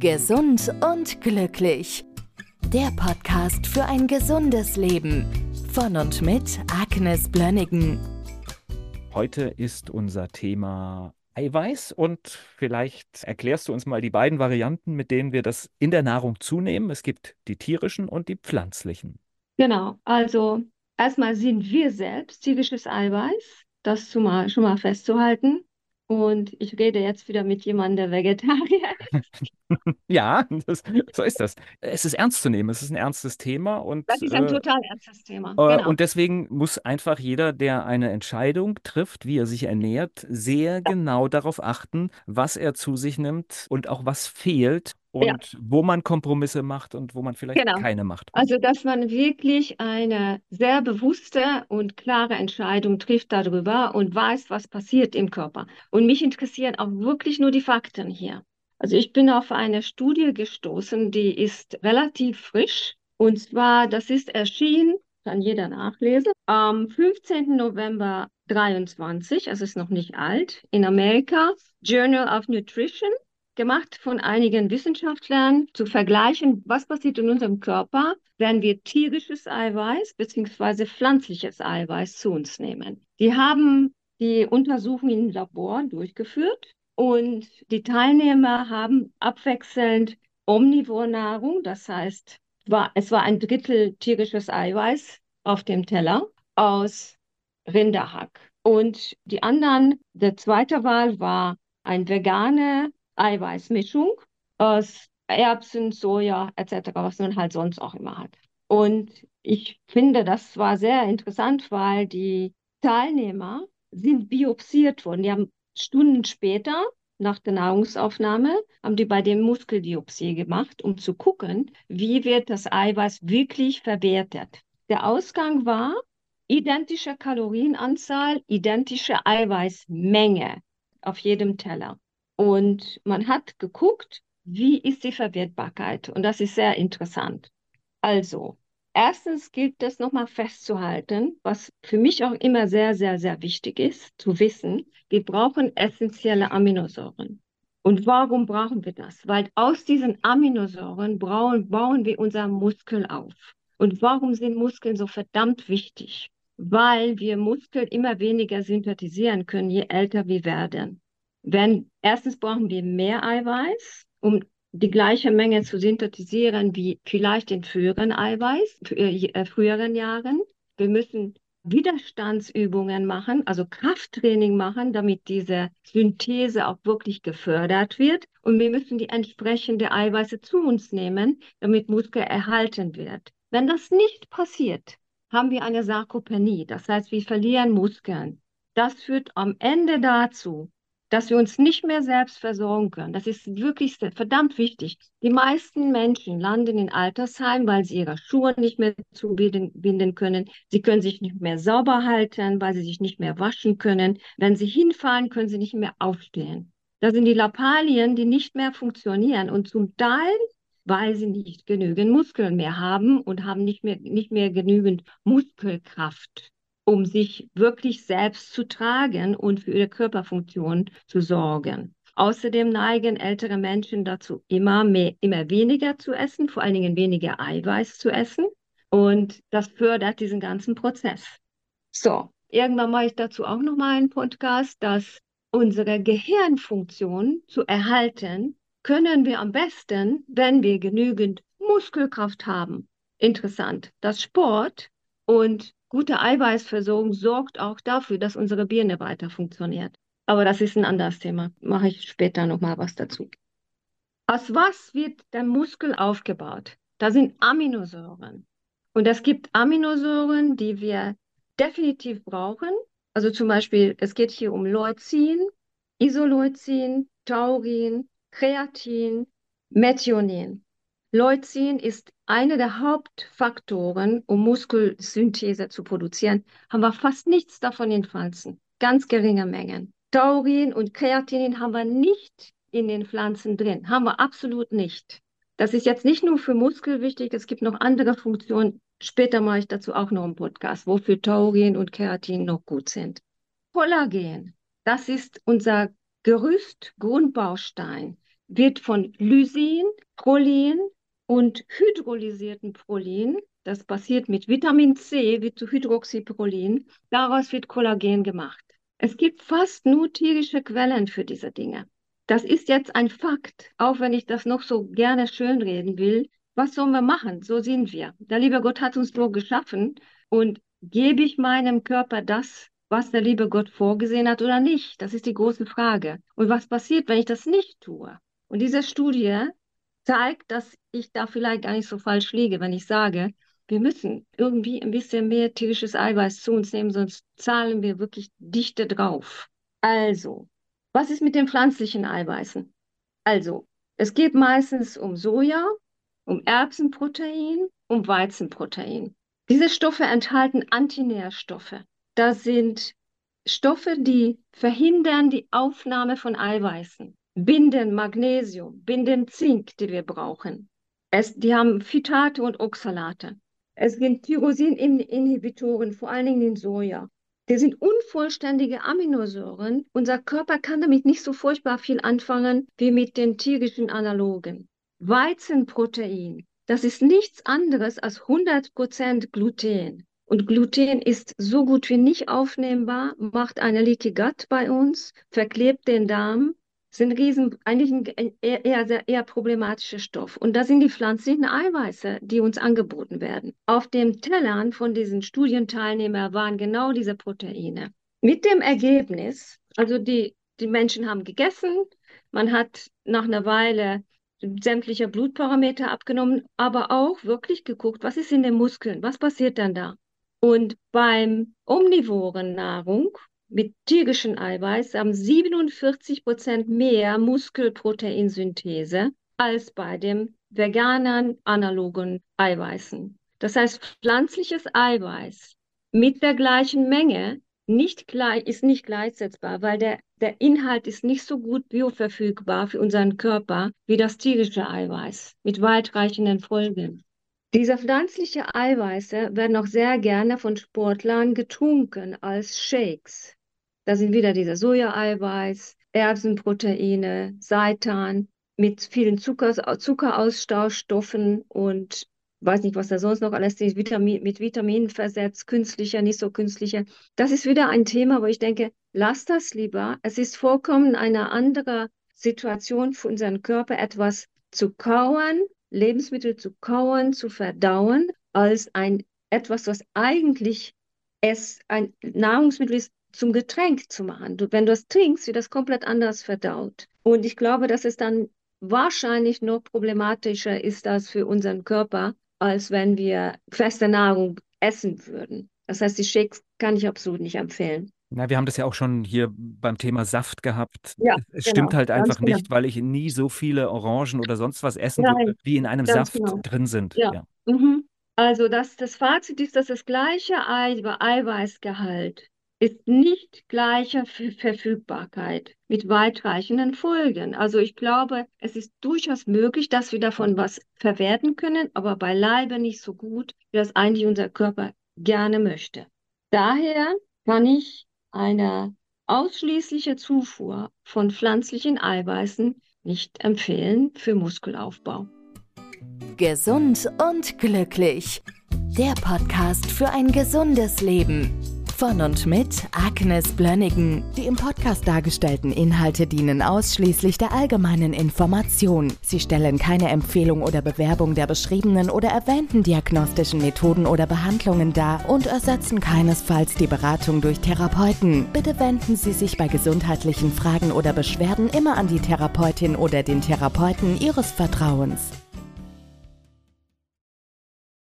Gesund und glücklich. Der Podcast für ein gesundes Leben. Von und mit Agnes Blönnigen. Heute ist unser Thema Eiweiß und vielleicht erklärst du uns mal die beiden Varianten, mit denen wir das in der Nahrung zunehmen. Es gibt die tierischen und die pflanzlichen. Genau, also erstmal sind wir selbst tierisches Eiweiß, das schon mal, schon mal festzuhalten. Und ich rede jetzt wieder mit jemandem, der Vegetarier ist. Ja, das, so ist das. Es ist ernst zu nehmen, es ist ein ernstes Thema und, Das ist ein äh, total ernstes Thema. äh, Genau. und deswegen muss einfach jeder, der eine Entscheidung trifft, wie er sich ernährt, sehr genau darauf achten, was er zu sich nimmt und auch was fehlt Ja, und wo man Kompromisse macht und wo man vielleicht genau. keine macht. Also, dass man wirklich eine sehr bewusste und klare Entscheidung trifft darüber und weiß, was passiert im Körper. Und mich interessieren auch wirklich nur die Fakten hier. Also, ich bin auf eine Studie gestoßen, die ist relativ frisch. Und zwar, das ist erschienen, kann jeder nachlesen, am 15. November 23, also ist noch nicht alt, in Amerika, Journal of Nutrition gemacht von einigen Wissenschaftlern, zu vergleichen, was passiert in unserem Körper, wenn wir tierisches Eiweiß bzw. pflanzliches Eiweiß zu uns nehmen. Die haben die Untersuchung im Labor durchgeführt und die Teilnehmer haben abwechselnd Omnivornahrung, das heißt, war, es war ein Drittel tierisches Eiweiß auf dem Teller aus Rinderhack. Und die anderen, der zweite Wahl war eine vegane Eiweißmischung aus Erbsen, Soja etc., was man halt sonst auch immer hat. Und ich finde, das war sehr interessant, weil die Teilnehmer sind biopsiert worden. Die haben Stunden später nach der Nahrungsaufnahme, haben die bei dem Muskelbiopsie gemacht, um zu gucken, wie wird das Eiweiß wirklich verwertet. Der Ausgang war identische Kalorienanzahl, identische Eiweißmenge auf jedem Teller. Und man hat geguckt, wie ist die Verwertbarkeit. Und das ist sehr interessant. Also, erstens gilt es nochmal festzuhalten, was für mich auch immer sehr, sehr, sehr wichtig ist, zu wissen, wir brauchen essentielle Aminosäuren. Und warum brauchen wir das? Weil aus diesen Aminosäuren bauen, bauen wir unser Muskel auf. Und warum sind Muskeln so verdammt wichtig? Weil wir Muskeln immer weniger synthetisieren können, je älter wir werden. Wenn, erstens brauchen wir mehr Eiweiß, um die gleiche Menge zu synthetisieren wie vielleicht in früheren Eiweiß, äh, früheren Jahren. Wir müssen Widerstandsübungen machen, also Krafttraining machen, damit diese Synthese auch wirklich gefördert wird. Und wir müssen die entsprechende Eiweiße zu uns nehmen, damit Muskel erhalten wird. Wenn das nicht passiert, haben wir eine Sarkopenie, das heißt, wir verlieren Muskeln. Das führt am Ende dazu, dass wir uns nicht mehr selbst versorgen können. Das ist wirklich verdammt wichtig. Die meisten Menschen landen in Altersheim, weil sie ihre Schuhe nicht mehr zubinden können. Sie können sich nicht mehr sauber halten, weil sie sich nicht mehr waschen können. Wenn sie hinfallen, können sie nicht mehr aufstehen. Das sind die Lappalien, die nicht mehr funktionieren und zum Teil, weil sie nicht genügend Muskeln mehr haben und haben nicht mehr, nicht mehr genügend Muskelkraft um sich wirklich selbst zu tragen und für ihre Körperfunktion zu sorgen. Außerdem neigen ältere Menschen dazu, immer mehr, immer weniger zu essen, vor allen Dingen weniger Eiweiß zu essen. Und das fördert diesen ganzen Prozess. So, irgendwann mache ich dazu auch nochmal einen Podcast, dass unsere Gehirnfunktion zu erhalten, können wir am besten, wenn wir genügend Muskelkraft haben. Interessant, dass Sport und gute Eiweißversorgung sorgt auch dafür, dass unsere Birne weiter funktioniert. Aber das ist ein anderes Thema. Mache ich später nochmal was dazu. Aus was wird der Muskel aufgebaut? Da sind Aminosäuren. Und es gibt Aminosäuren, die wir definitiv brauchen. Also zum Beispiel, es geht hier um Leucin, Isoleucin, Taurin, Kreatin, Methionin. Leucin ist einer der Hauptfaktoren, um Muskelsynthese zu produzieren. Haben wir fast nichts davon in Pflanzen. Ganz geringe Mengen. Taurin und Kreatinin haben wir nicht in den Pflanzen drin. Haben wir absolut nicht. Das ist jetzt nicht nur für Muskel wichtig, es gibt noch andere Funktionen. Später mache ich dazu auch noch einen Podcast, wofür Taurin und Keratin noch gut sind. Kollagen, das ist unser Gerüst, Grundbaustein. wird von Lysin, Prolin und hydrolysierten Prolin, das passiert mit Vitamin C, wird zu Hydroxyprolin, daraus wird Kollagen gemacht. Es gibt fast nur tierische Quellen für diese Dinge. Das ist jetzt ein Fakt, auch wenn ich das noch so gerne schönreden will. Was sollen wir machen? So sind wir. Der liebe Gott hat uns so geschaffen und gebe ich meinem Körper das, was der liebe Gott vorgesehen hat oder nicht? Das ist die große Frage. Und was passiert, wenn ich das nicht tue? Und diese Studie zeigt, dass ich da vielleicht gar nicht so falsch liege, wenn ich sage, wir müssen irgendwie ein bisschen mehr tierisches Eiweiß zu uns nehmen, sonst zahlen wir wirklich dichte drauf. Also, was ist mit den pflanzlichen Eiweißen? Also, es geht meistens um Soja, um Erbsenprotein, um Weizenprotein. Diese Stoffe enthalten Antinährstoffe. Das sind Stoffe, die verhindern die Aufnahme von Eiweißen, binden Magnesium, binden Zink, die wir brauchen. Es, die haben Phytate und Oxalate. Es sind Tyrosin-Inhibitoren, vor allen Dingen in Soja. Die sind unvollständige Aminosäuren. Unser Körper kann damit nicht so furchtbar viel anfangen wie mit den tierischen Analogen. Weizenprotein, das ist nichts anderes als 100% Gluten. Und Gluten ist so gut wie nicht aufnehmbar, macht eine Leaky Gut bei uns, verklebt den Darm, sind riesen, eigentlich ein eher, eher, eher problematischer Stoff. Und da sind die pflanzlichen Eiweiße, die uns angeboten werden. Auf dem Tellern von diesen Studienteilnehmern waren genau diese Proteine. Mit dem Ergebnis, also die, die Menschen haben gegessen, man hat nach einer Weile sämtliche Blutparameter abgenommen, aber auch wirklich geguckt, was ist in den Muskeln, was passiert dann da? Und beim omnivoren Nahrung mit tierischem Eiweiß haben 47 Prozent mehr Muskelproteinsynthese als bei dem veganen analogen Eiweißen. Das heißt, pflanzliches Eiweiß mit der gleichen Menge nicht gleich, ist nicht gleichsetzbar, weil der, der Inhalt ist nicht so gut bioverfügbar für unseren Körper wie das tierische Eiweiß mit weitreichenden Folgen. Diese pflanzlichen Eiweiße werden auch sehr gerne von Sportlern getrunken als Shakes. Da sind wieder diese Sojaeiweiß, Erbsenproteine, Seitan mit vielen Zucker, Zuckerausstaustoffen und weiß nicht, was da sonst noch alles ist, Vitamin, mit Vitaminen versetzt, künstlicher, nicht so künstlicher. Das ist wieder ein Thema, wo ich denke, lass das lieber. Es ist vollkommen eine andere Situation für unseren Körper, etwas zu kauen, Lebensmittel zu kauen, zu verdauen, als ein etwas, was eigentlich es ein Nahrungsmittel ist, zum Getränk zu machen. Du, wenn du es trinkst, wird das komplett anders verdaut. Und ich glaube, dass es dann wahrscheinlich noch problematischer ist das für unseren Körper, als wenn wir feste Nahrung essen würden. Das heißt, die Shakes kann ich absolut nicht empfehlen. Na, wir haben das ja auch schon hier beim Thema Saft gehabt. Ja, es genau, stimmt halt einfach genau. nicht, weil ich nie so viele Orangen oder sonst was essen Nein, würde, wie in einem Saft genau. drin sind. Ja. ja. Mhm. Also das, das Fazit ist, dass das gleiche Ei Eiweißgehalt ist nicht gleicher Verfügbarkeit mit weitreichenden Folgen. Also ich glaube, es ist durchaus möglich, dass wir davon was verwerten können, aber beileibe nicht so gut, wie das eigentlich unser Körper gerne möchte. Daher kann ich eine ausschließliche Zufuhr von pflanzlichen Eiweißen nicht empfehlen für Muskelaufbau. Gesund und glücklich. Der Podcast für ein gesundes Leben. Von und mit Agnes Blönnigen. Die im Podcast dargestellten Inhalte dienen ausschließlich der allgemeinen Information. Sie stellen keine Empfehlung oder Bewerbung der beschriebenen oder erwähnten diagnostischen Methoden oder Behandlungen dar und ersetzen keinesfalls die Beratung durch Therapeuten. Bitte wenden Sie sich bei gesundheitlichen Fragen oder Beschwerden immer an die Therapeutin oder den Therapeuten Ihres Vertrauens.